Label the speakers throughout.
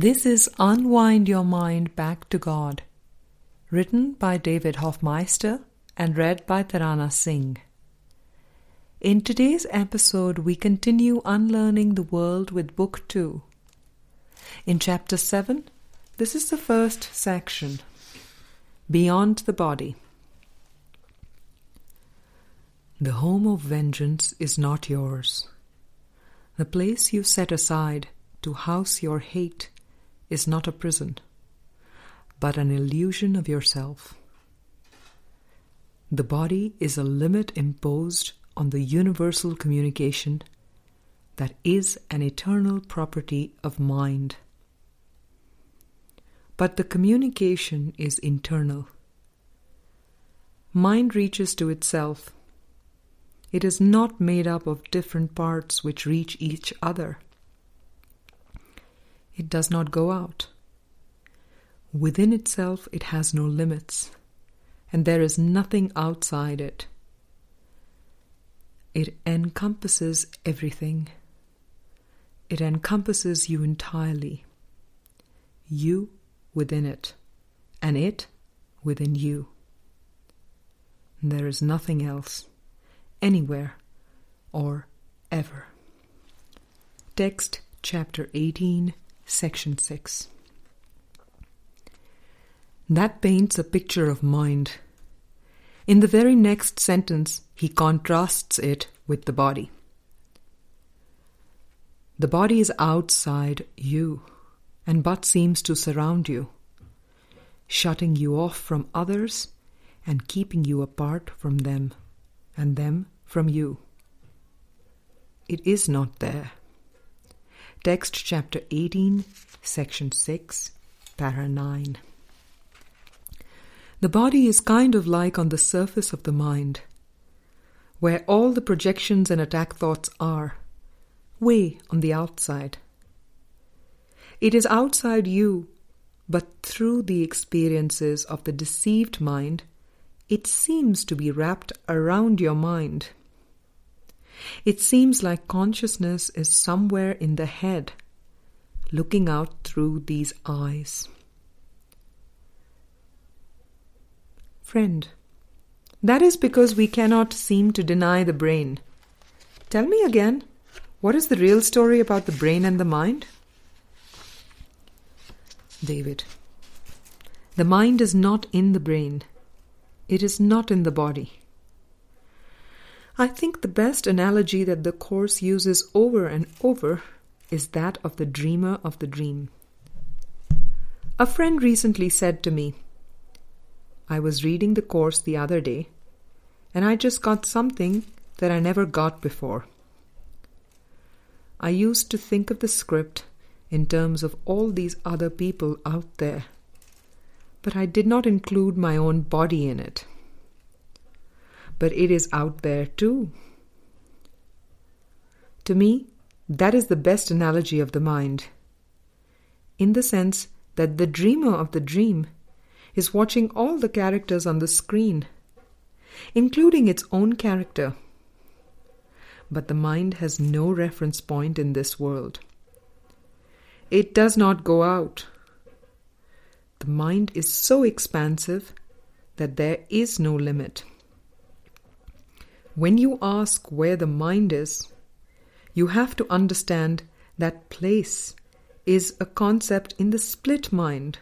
Speaker 1: This is Unwind Your Mind Back to God, written by David Hoffmeister and read by Tarana Singh. In today's episode, we continue unlearning the world with Book 2. In Chapter 7, this is the first section Beyond the Body. The home of vengeance is not yours. The place you set aside to house your hate is not a prison, but an illusion of yourself. The body is a limit imposed on the universal communication that is an eternal property of mind. But the communication is internal. Mind reaches to itself. It is not made up of different parts which reach each other it does not go out. Within itself, it has no limits, and there is nothing outside it. It encompasses everything. It encompasses you entirely. You within it, and it within you. There is nothing else, anywhere, or ever. Text chapter 18 Section 6. That paints a picture of mind. In the very next sentence, he contrasts it with the body. The body is outside you and but seems to surround you, shutting you off from others and keeping you apart from them and them from you. It is not there. Text chapter 18, section 6, para 9. The body is kind of like on the surface of the mind, where all the projections and attack thoughts are, way on the outside. It is outside you, but through the experiences of the deceived mind, it seems to be wrapped around your mind. It seems like consciousness is somewhere in the head, looking out through these eyes. Friend, that is because we cannot seem to deny the brain. Tell me again, what is the real story about the brain and the mind? David, the mind is not in the brain, it is not in the body. I think the best analogy that the Course uses over and over is that of the dreamer of the dream. A friend recently said to me, I was reading the Course the other day, and I just got something that I never got before. I used to think of the script in terms of all these other people out there, but I did not include my own body in it but it is out there too. To me, that is the best analogy of the mind, in the sense that the dreamer of the dream is watching all the characters on the screen, including its own character. But the mind has no reference point in this world. It does not go out. The mind is so expansive that there is no limit. When you ask where the mind is, you have to understand that place is a concept in the split mind.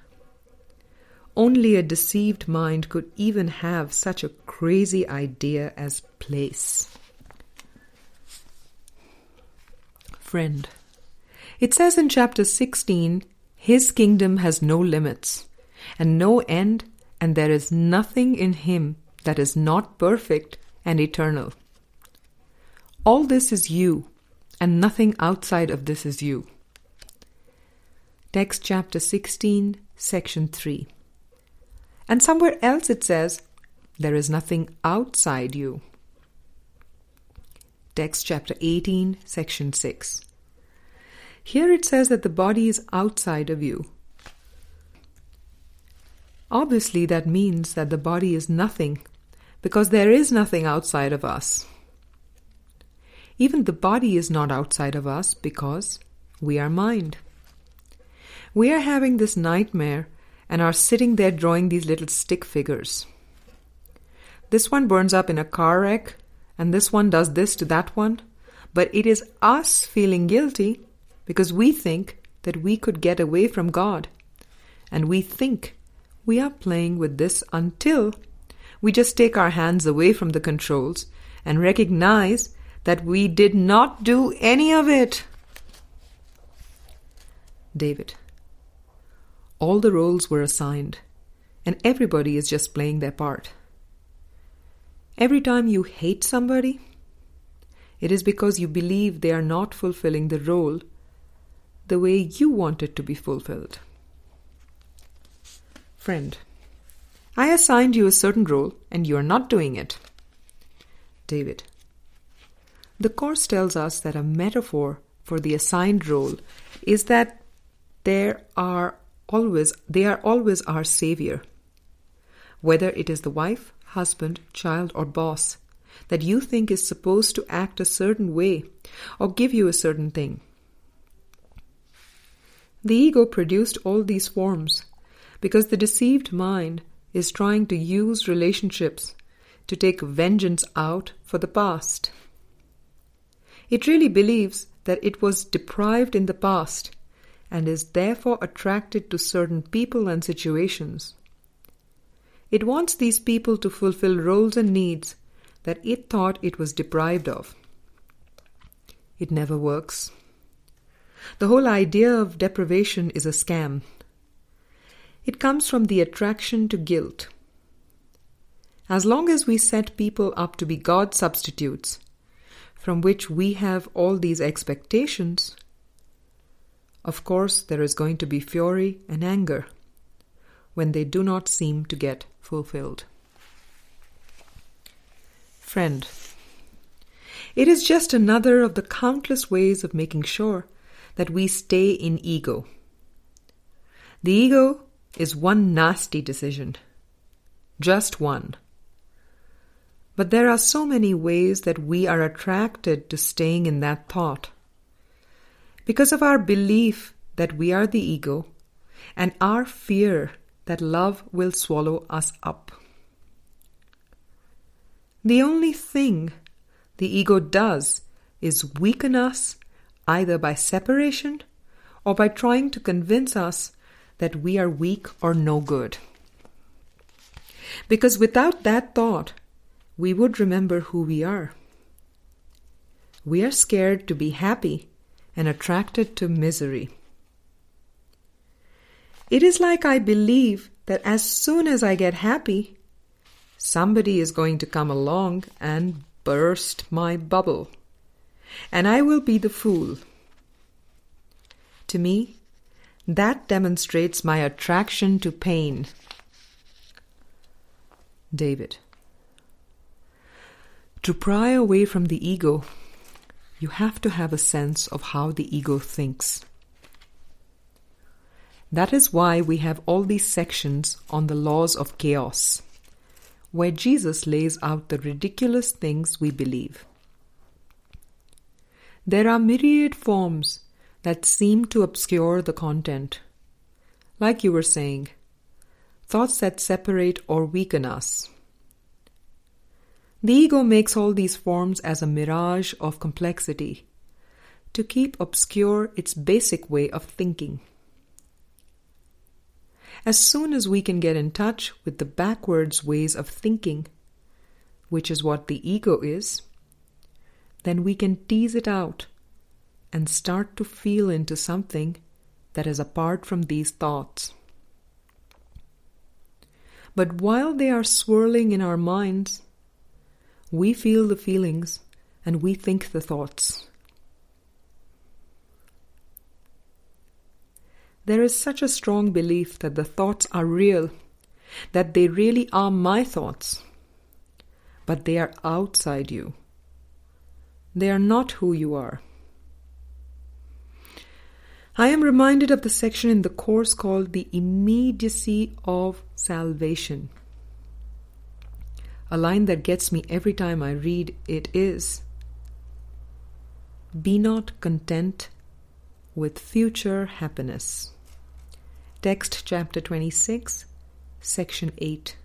Speaker 1: Only a deceived mind could even have such a crazy idea as place. Friend, it says in chapter 16 His kingdom has no limits and no end, and there is nothing in Him that is not perfect and eternal. All this is you, and nothing outside of this is you. Text chapter 16, section 3. And somewhere else it says, There is nothing outside you. Text chapter 18, section 6. Here it says that the body is outside of you. Obviously, that means that the body is nothing because there is nothing outside of us. Even the body is not outside of us because we are mind. We are having this nightmare and are sitting there drawing these little stick figures. This one burns up in a car wreck, and this one does this to that one. But it is us feeling guilty because we think that we could get away from God. And we think we are playing with this until we just take our hands away from the controls and recognize that we did not do any of it. David. All the roles were assigned, and everybody is just playing their part. Every time you hate somebody, it is because you believe they are not fulfilling the role the way you want it to be fulfilled. Friend, I assigned you a certain role and you are not doing it. David, the Course tells us that a metaphor for the assigned role is that there are always they are always our savior. Whether it is the wife, husband, child, or boss that you think is supposed to act a certain way or give you a certain thing. The ego produced all these forms because the deceived mind is trying to use relationships to take vengeance out for the past. It really believes that it was deprived in the past and is therefore attracted to certain people and situations. It wants these people to fulfill roles and needs that it thought it was deprived of. It never works. The whole idea of deprivation is a scam. It comes from the attraction to guilt. As long as we set people up to be God substitutes, from which we have all these expectations, of course, there is going to be fury and anger when they do not seem to get fulfilled. Friend, it is just another of the countless ways of making sure that we stay in ego. The ego is one nasty decision, just one. But there are so many ways that we are attracted to staying in that thought because of our belief that we are the ego and our fear that love will swallow us up. The only thing the ego does is weaken us either by separation or by trying to convince us that we are weak or no good. Because without that thought, we would remember who we are. We are scared to be happy and attracted to misery. It is like I believe that as soon as I get happy, somebody is going to come along and burst my bubble, and I will be the fool. To me, that demonstrates my attraction to pain. David. To pry away from the ego you have to have a sense of how the ego thinks. That is why we have all these sections on the laws of chaos, where Jesus lays out the ridiculous things we believe. There are myriad forms that seem to obscure the content. Like you were saying, thoughts that separate or weaken us. The ego makes all these forms as a mirage of complexity to keep obscure its basic way of thinking. As soon as we can get in touch with the backwards ways of thinking, which is what the ego is, then we can tease it out and start to feel into something that is apart from these thoughts. But while they are swirling in our minds, we feel the feelings and we think the thoughts. There is such a strong belief that the thoughts are real, that they really are my thoughts, but they are outside you. They are not who you are. I am reminded of the section in the Course called The Immediacy of Salvation. A line that gets me every time I read it is Be not content with future happiness, Text chapter 26, section 8.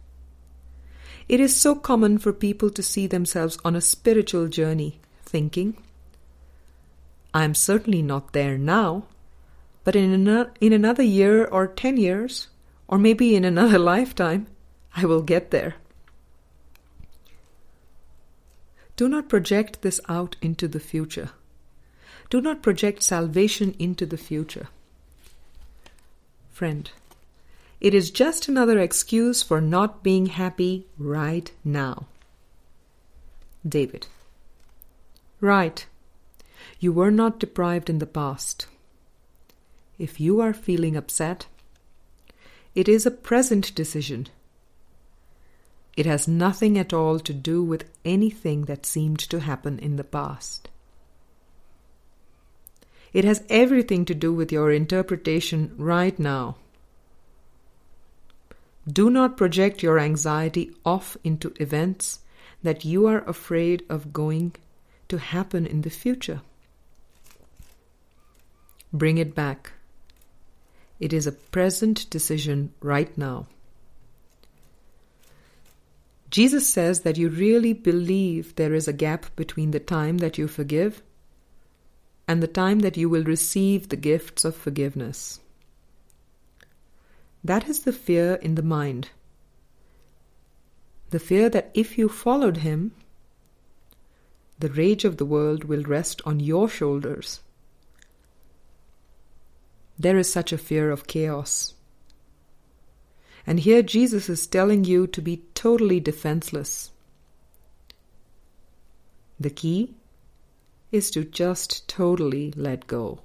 Speaker 1: It is so common for people to see themselves on a spiritual journey, thinking, I am certainly not there now, but in, an- in another year or ten years, or maybe in another lifetime, I will get there. Do not project this out into the future. Do not project salvation into the future. Friend, it is just another excuse for not being happy right now. David. Right. You were not deprived in the past. If you are feeling upset, it is a present decision. It has nothing at all to do with anything that seemed to happen in the past. It has everything to do with your interpretation right now. Do not project your anxiety off into events that you are afraid of going to happen in the future. Bring it back. It is a present decision right now. Jesus says that you really believe there is a gap between the time that you forgive and the time that you will receive the gifts of forgiveness. That is the fear in the mind. The fear that if you followed him, the rage of the world will rest on your shoulders. There is such a fear of chaos. And here Jesus is telling you to be totally defenseless. The key is to just totally let go.